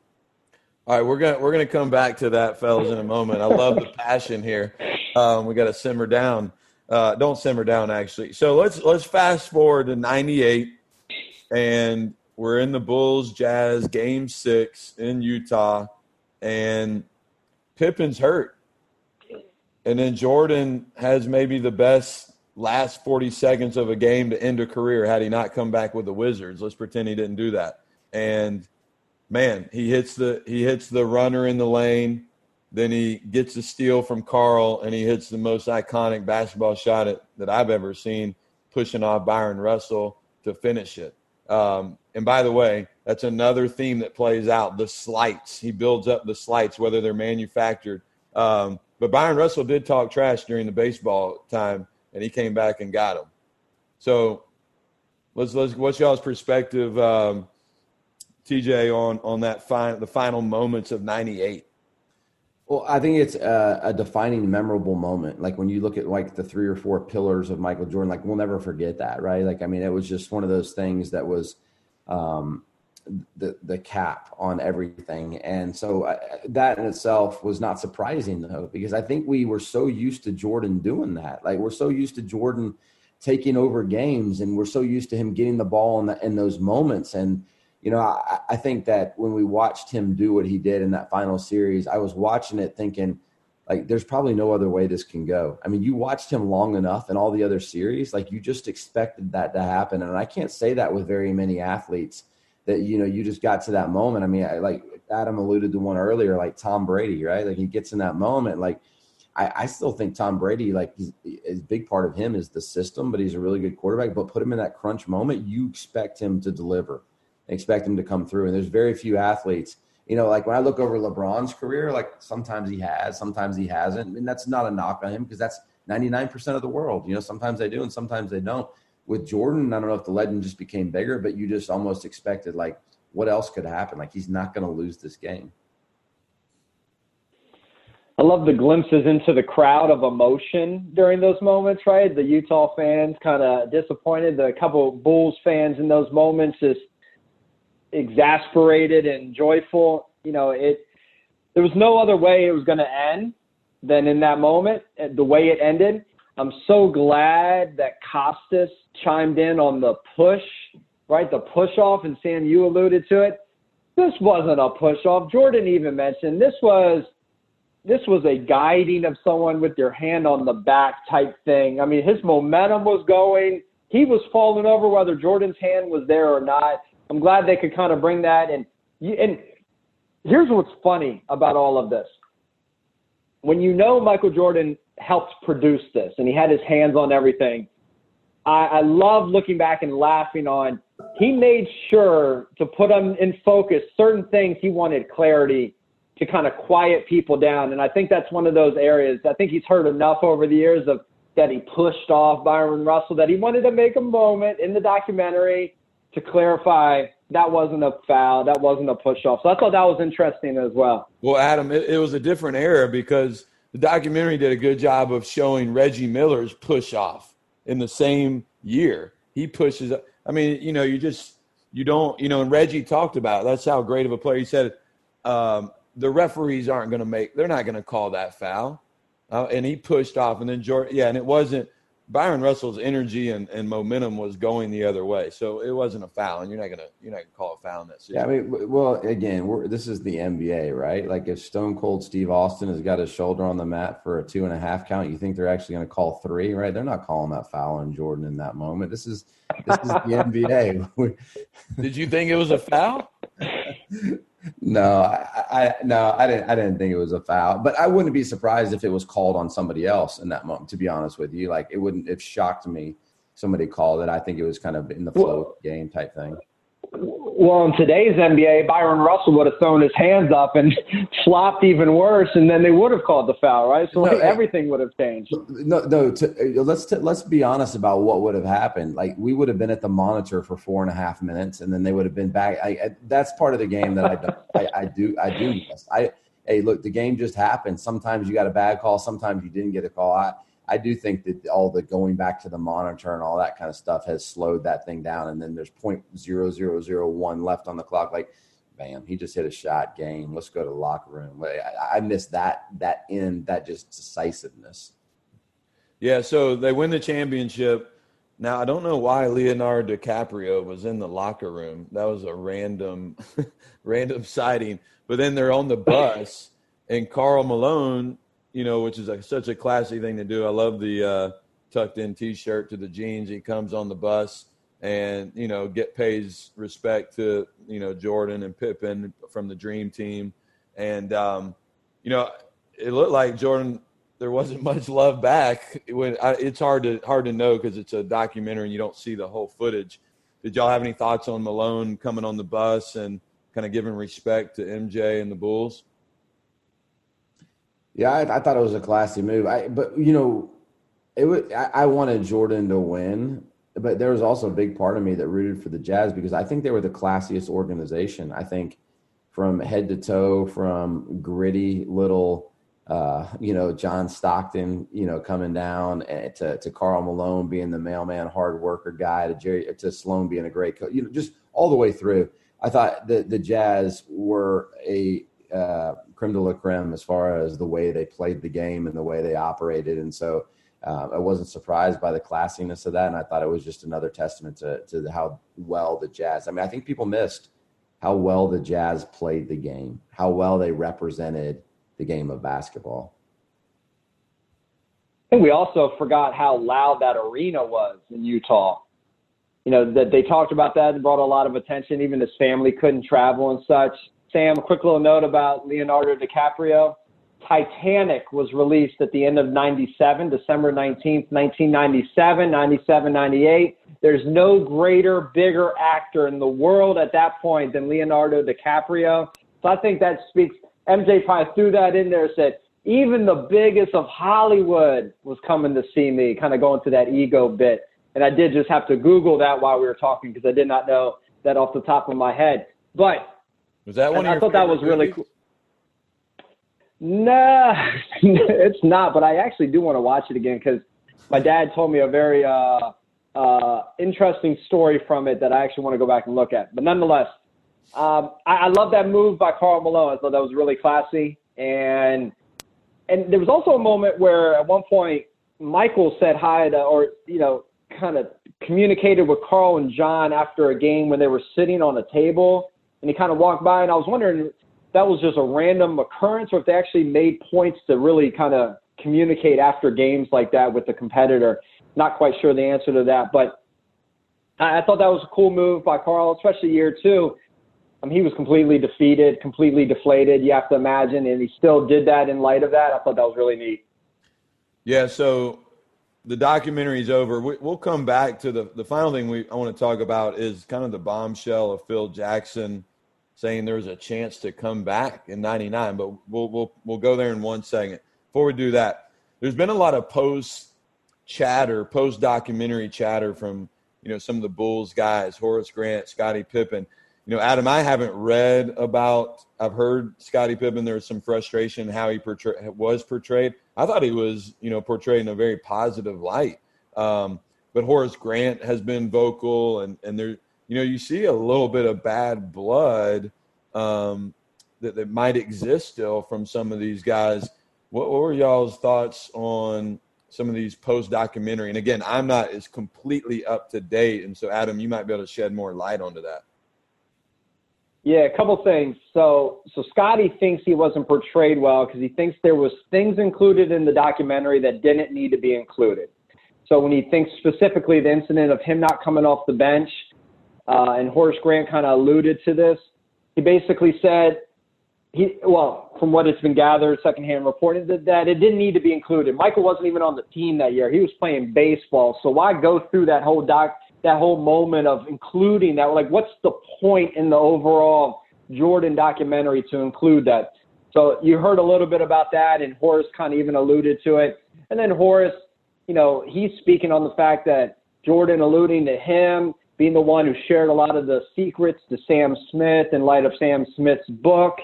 All right, we're gonna we're gonna come back to that, fellas, in a moment. I love the passion here. Um, we got to simmer down. Uh, don't simmer down, actually. So let's let's fast forward to '98, and we're in the Bulls Jazz game six in Utah, and Pippen's hurt, and then Jordan has maybe the best last 40 seconds of a game to end a career had he not come back with the Wizards. Let's pretend he didn't do that. And man, he hits the he hits the runner in the lane then he gets a steal from Karl and he hits the most iconic basketball shot at, that I've ever seen, pushing off Bryon Russell to finish it. Um, and by the way, that's another theme that plays out the slights. He builds up the slights, whether they're manufactured. Um, but Bryon Russell did talk trash during the baseball time, and he came back and got him. So, let's let's what's y'all's perspective, um, TJ, on on that the final moments of '98? Well, I think it's a, a, defining, memorable moment. Like when you look at like the three or four pillars of Michael Jordan, like we'll never forget that, right? Like I mean, it was just one of those things that was um, the the cap on everything, and so uh, that in itself was not surprising though, because I think we were so used to Jordan doing that. Like we're so used to Jordan taking over games, and we're so used to him getting the ball in, the, in those moments, and you know, I, I, think that when we watched him do what he did in that final series, I was watching it thinking, like, there's probably no other way this can go. I mean, you watched him long enough in all the other series, like, you just expected that to happen. And I can't say that with very many athletes that, you know, you just got to that moment. I mean, I, like Adam alluded to one earlier, like Tom Brady, right? Like, he gets in that moment, like, I, I still think Tom Brady, like, he's, a big part of him is the system, but he's a really good quarterback. But put him in that crunch moment, you expect him to deliver expect him to come through. And there's very few athletes. You know, like when I look over LeBron's career, like sometimes he has, sometimes he hasn't. And that's not a knock on him because that's 99% of the world. You know, sometimes they do and sometimes they don't. With Jordan, I don't know if the legend just became bigger, but you just almost expected, like, what else could happen? Like, he's not going to lose this game. I love the glimpses into the crowd of emotion during those moments, right? The Utah fans kind of disappointed, the couple Bulls fans in those moments just exasperated and joyful. You know, it there was no other way it was going to end than in that moment, the way it ended. I'm so glad that Costas chimed in on the push, right? The push off, and Sam, you alluded to it. This wasn't a push off. Jordan even mentioned this was this was a guiding of someone with your hand on the back type thing. I mean, his momentum was going. He was falling over whether Jordan's hand was there or not. I'm glad they could kind of bring that. And and here's what's funny about all of this. When you know Michael Jordan helped produce this and he had his hands on everything, I, I love looking back and laughing on. He made sure to put him in focus certain things he wanted clarity to kind of quiet people down. And I think that's one of those areas. I think he's heard enough over the years of that he pushed off Bryon Russell that he wanted to make a moment in the documentary to clarify that wasn't a foul, that wasn't a push off. So I thought that was interesting as well. Well, Adam, it, it, was a different era because the documentary did a good job of showing Reggie Miller's push off in the same year. He pushes. I mean, you know, you just you don't, you know, and Reggie talked about it. that's how great of a player. He said um, the referees aren't going to make, they're not going to call that foul, uh, and he pushed off, and then Jordan, yeah, and it wasn't Bryon Russell's energy and, and momentum was going the other way, so it wasn't a foul, and you're not gonna you're not gonna call a foul in that situation. Yeah, I mean, well, again, this is the NBA, right? Like if Stone Cold Steve Austin has got his shoulder on the mat for a two and a half count, you think they're actually going to call three, right? They're not calling that foul on Jordan in that moment. This is this is the NBA. Did you think it was a foul? No, I, I, no, I didn't. I didn't think it was a foul, but I wouldn't be surprised if it was called on somebody else in that moment. To be honest with you, like it wouldn't. It shocked me somebody called it. I think it was kind of in the flow well, game type thing. Well, in today's NBA, Bryon Russell would have thrown his hands up and flopped even worse, and then they would have called the foul, right? So no, everything would have changed. No, no. To, uh, let's to, let's be honest about what would have happened. Like we would have been at the monitor for four and a half minutes, and then they would have been back. I, I, that's part of the game that I, do, I, I do. I do. I hey, look, the game just happened. Sometimes you got a bad call. Sometimes you didn't get a call. I I do think that all the going back to the monitor and all that kind of stuff has slowed that thing down. And then there's point zero zero zero one left on the clock. Like, bam, he just hit a shot. Game. Let's go to the locker room. I, I miss that that end that just decisiveness. Yeah, so they win the championship. Now I don't know why Leonardo DiCaprio was in the locker room. That was a random, random sighting. But then they're on the bus, and Karl Malone, you know, which is such a classy thing to do. I love the uh, tucked in T-shirt to the jeans. He comes on the bus and you know get pays respect to you know Jordan and Pippen from the Dream Team, and um, you know it looked like Jordan. There wasn't much love back. When I, it's hard to hard to know because it's a documentary and you don't see the whole footage. Did y'all have any thoughts on Malone coming on the bus and kind of giving respect to MJ and the Bulls? Yeah, I, I thought it was a classy move. I, but you know, it was, I, I wanted Jordan to win, but there was also a big part of me that rooted for the Jazz because I think they were the classiest organization. I think from head to toe, from gritty little, uh, you know, John Stockton, you know, coming down eh, to to Karl Malone being the mailman, hard worker guy, to Jerry to Sloan being a great coach, you know, just all the way through. I thought the the Jazz were a uh, creme de la creme as far as the way they played the game and the way they operated, and so uh, I wasn't surprised by the classiness of that, and I thought it was just another testament to to how well the Jazz. I mean, I think people missed how well the Jazz played the game, how well they represented the game of basketball. I think we also forgot how loud that arena was in Utah. You know, that they talked about that and brought a lot of attention. Even his family couldn't travel and such. Sam, a quick little note about Leonardo DiCaprio. Titanic was released at the end of 97, December 19th, 1997, 97, 98. There's no greater, bigger actor in the world at that point than Leonardo DiCaprio. So I think that speaks. MJ probably threw that in there, said, even the biggest of Hollywood was coming to see me, kind of going to that ego bit. And I did just have to Google that while we were talking because I did not know that off the top of my head. But was that one? I thought that was really cool. Nah, it's not. But I actually do want to watch it again because my dad told me a very uh, uh, interesting story from it that I actually want to go back and look at. But nonetheless, um, I, I love that move by Karl Malone. I thought that was really classy. And and there was also a moment where at one point Michael said hi to, or you know, kind of communicated with Karl and John after a game when they were sitting on a table, and he kind of walked by, and I was wondering if that was just a random occurrence or if they actually made points to really kind of communicate after games like that with the competitor. Not quite sure the answer to that, but I, I thought that was a cool move by Karl, especially year two. I mean, he was completely defeated, completely deflated. You have to imagine, and he still did that in light of that. I thought that was really neat. Yeah. So the documentary is over. We, will come back to the the final thing we I want to talk about is kind of the bombshell of Phil Jackson saying there was a chance to come back in 99 but we'll we'll we'll go there in one second. Before we do that there's been a lot of post chatter post documentary chatter from you know some of the bulls guys horace grant scottie pippen. You know adam i haven't read about i've heard scottie pippen there was some frustration how he portray, was portrayed. I thought he was you know portrayed in a very positive light. Um, but horace grant has been vocal and and there you know, you see a little bit of bad blood um, that, that might exist still from some of these guys. What, what were y'all's thoughts on some of these post documentary? And again, I'm not as completely up to date, and so Adam, you might be able to shed more light onto that. Yeah, a couple things. So, so Scottie thinks he wasn't portrayed well because he thinks there was things included in the documentary that didn't need to be included. So when he thinks specifically the incident of him not coming off the bench uh, and Horace Grant kind of alluded to this. He basically said, he well, from what it's been gathered, secondhand reporting that, that it didn't need to be included. Michael wasn't even on the team that year; he was playing baseball. So why go through that whole doc, that whole moment of including that? Like, what's the point in the overall Jordan documentary to include that? So you heard a little bit about that, and Horace kind of even alluded to it. And then Horace, you know, he's speaking on the fact that Jordan alluding to him being the one who shared a lot of the secrets to Sam Smith in light of Sam Smith's book,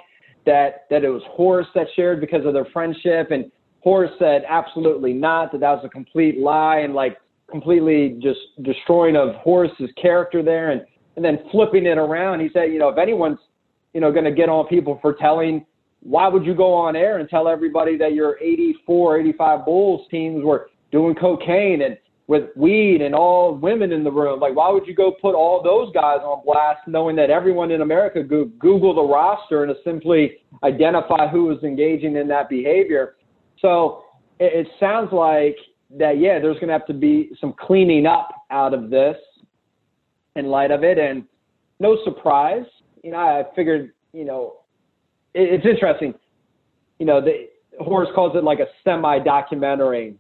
that, that it was Horace that shared because of their friendship. And Horace said, absolutely not, that that was a complete lie and like completely just destroying of Horace's character there. And, and then flipping it around, he said, you know, if anyone's, you know, going to get on people for telling, why would you go on air and tell everybody that your 84, 85 Bulls teams were doing cocaine and with weed and all women in the room. Like, why would you go put all those guys on blast, knowing that everyone in America go Google the roster and simply identify who was engaging in that behavior? So it, it sounds like that. Yeah, there's going to have to be some cleaning up out of this in light of it, and no surprise. You know, I figured. You know, it, it's interesting. You know, the Horace calls it like a semi-documentary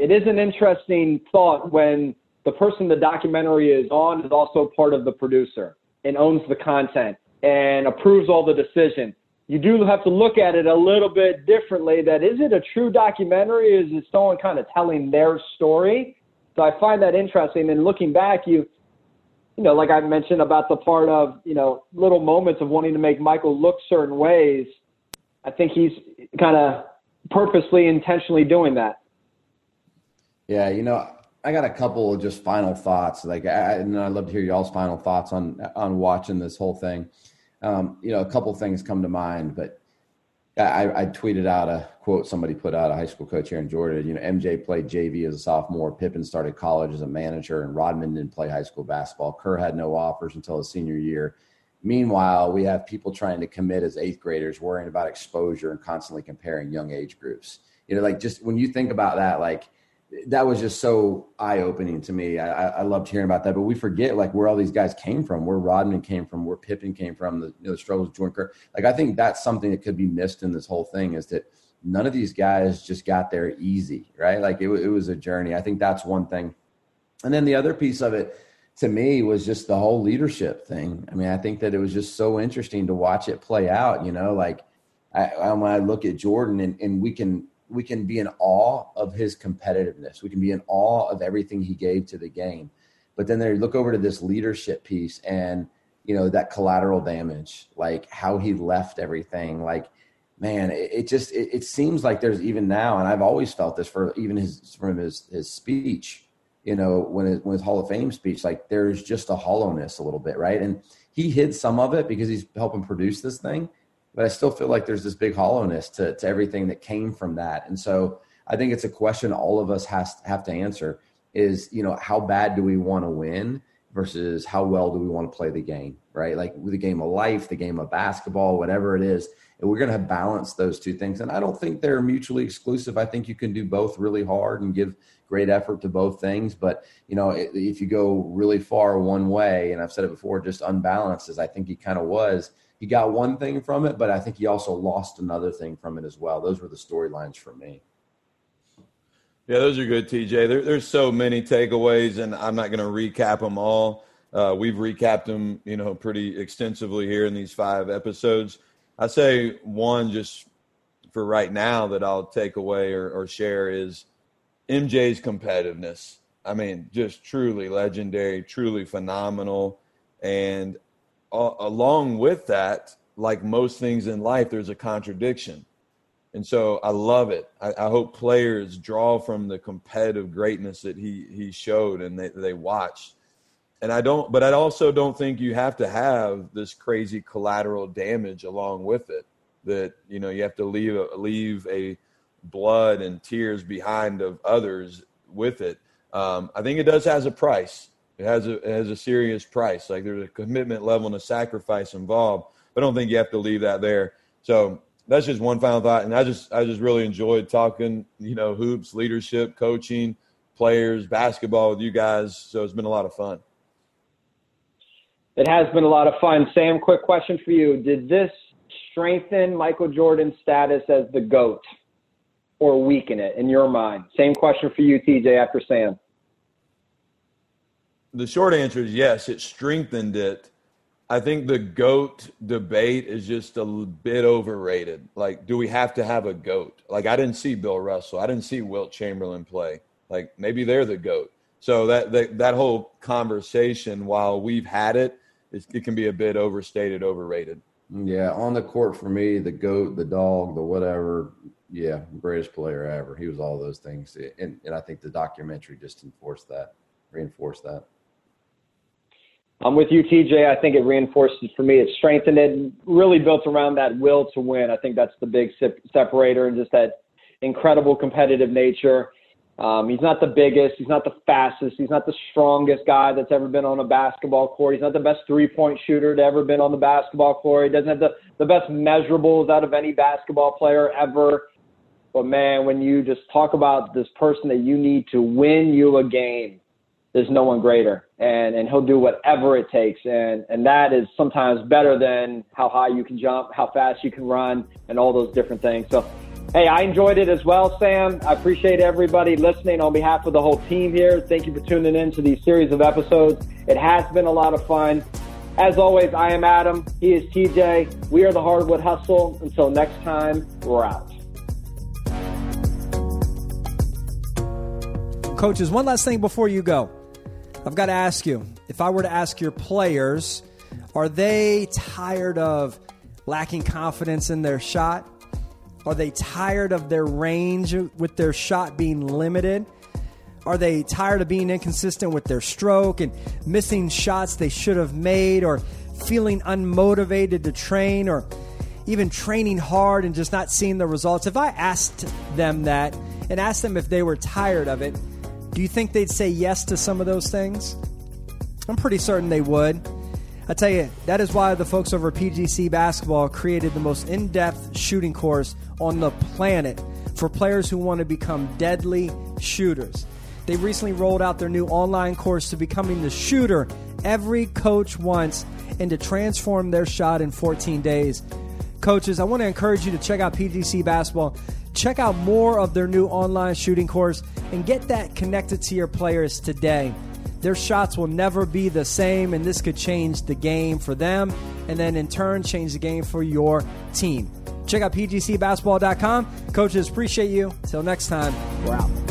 it is an interesting thought when the person the documentary is on is also part of the producer and owns the content and approves all the decisions. You do have to look at it a little bit differently. That is it a true documentary? Is it someone kind of telling their story? So I find that interesting. And looking back, you, you know, like I mentioned about the part of, you know, little moments of wanting to make Michael look certain ways. I think he's kind of purposely, intentionally doing that. Yeah, you know, I got a couple of just final thoughts. Like, I, and I'd love to hear y'all's final thoughts on on watching this whole thing. Um, you know, a couple things come to mind, but I, I, tweeted out a quote somebody put out a high school coach here in Georgia. You know, MJ played JV as a sophomore. Pippen started college as a manager, and Rodman didn't play high school basketball. Kerr had no offers until his senior year. Meanwhile, we have people trying to commit as eighth graders, worrying about exposure and constantly comparing young age groups. You know, like just when you think about that, like that was just so eye opening to me. I, I loved hearing about that, but we forget like where all these guys came from, where Rodman came from, where Pippen came from, the, you know, the struggles of Jordan. Like I think that's something that could be missed in this whole thing is that none of these guys just got there easy, right? Like it, it was a journey. I think that's one thing. And then the other piece of it to me was just the whole leadership thing. I mean, I think that it was just so interesting to watch it play out, you know, like I, when I look at Jordan and, and we can we can be in awe of his competitiveness. We can be in awe of everything he gave to the game. But then they look over to this leadership piece and you know that collateral damage, like how he left everything. Like, man, it, it just it, it, seems like there's even now, and I've always felt this for even his from his his speech. You know, when it, when his Hall of Fame speech, like there's just a hollowness a little bit, right? And he hid some of it because he's helping produce this thing but I still feel like there's this big hollowness to, to everything that came from that. And so I think it's a question all of us has have to answer is, you know, how bad do we want to win versus how well do we want to play the game, right? Like the game of life, the game of basketball, whatever it is. And we're going to balance those two things. And I don't think they're mutually exclusive. I think you can do both really hard and give great effort to both things. But, you know, if you go really far one way, and I've said it before, just unbalanced as I think he kind of was – he got one thing from it, but I think he also lost another thing from it as well. Those were the storylines for me. Yeah, those are good, TJ. There, there's so many takeaways, and I'm not going to recap them all. Uh, we've recapped them, you know, pretty extensively here in these five episodes. I say one just for right now that I'll take away or, or share is MJ's competitiveness. I mean, just truly legendary, truly phenomenal. And uh, along with that, like most things in life, there's a contradiction. And so I love it. I, I, hope players draw from the competitive greatness that he he showed and they, they watched. And I don't, but I also don't think you have to have this crazy collateral damage along with it. That you know you have to leave a, leave a blood and tears behind of others with it. Um, I think it does has a price, it has a it has a serious price. Like there's a commitment level and a sacrifice involved. But I don't think you have to leave that there. So that's just one final thought. And I just I just really enjoyed talking, you know, hoops, leadership, coaching, players, basketball with you guys. So it's been a lot of fun. It has been a lot of fun. Sam, quick question for you. Did this strengthen Michael Jordan's status as the GOAT or weaken it in your mind? Same question for you, TJ, after Sam the short answer is yes, it strengthened it. I think the GOAT debate is just a bit overrated. Like, do we have to have a GOAT? Like, I didn't see Bill Russell. I didn't see Wilt Chamberlain play. Like, maybe they're the GOAT. So that, that, that whole conversation, while we've had it, it, it can be a bit overstated, overrated. Yeah, on the court for me, the GOAT, the dog, the whatever, yeah, greatest player ever. He was all those things. And, and I think the documentary just enforced that, reinforced that. I'm with you, TJ. I think it reinforces for me. It strengthened it, really built around that will to win. I think that's the big separator and just that incredible competitive nature. Um, he's not the biggest, he's not the fastest, he's not the strongest guy that's ever been on a basketball court. He's not the best three point shooter to ever been on the basketball court. He doesn't have the, the best measurables out of any basketball player ever. But man, when you just talk about this person that you need to win you a game, there's no one greater. And and he'll do whatever it takes. And and that is sometimes better than how high you can jump, how fast you can run, and all those different things. So Hey, I enjoyed it as well, Sam. I appreciate everybody listening on behalf of the whole team here. Thank you for tuning in to these series of episodes. It has been a lot of fun. As always, I am Adam. He is TJ. We are the Hardwood Hustle. Until next time, we're out. Coaches, one last thing before you go. I've got to ask you if I were to ask your players, are they tired of lacking confidence in their shot? Are they tired of their range with their shot being limited? Are they tired of being inconsistent with their stroke and missing shots they should have made or feeling unmotivated to train or even training hard and just not seeing the results? If I asked them that and asked them if they were tired of it, do you think they'd say yes to some of those things? I'm pretty certain they would. I tell you, that is why the folks over PGC Basketball created the most in depth shooting course on the planet for players who want to become deadly shooters. They recently rolled out their new online course to becoming the shooter every coach wants and to transform their shot in 14 days. Coaches, I want to encourage you to check out PGC Basketball. Check out more of their new online shooting course and get that connected to your players today. Their shots will never be the same, and this could change the game for them and then in turn change the game for your team. Check out pgcbasketball.com. Coaches, appreciate you. Till next time, we're out.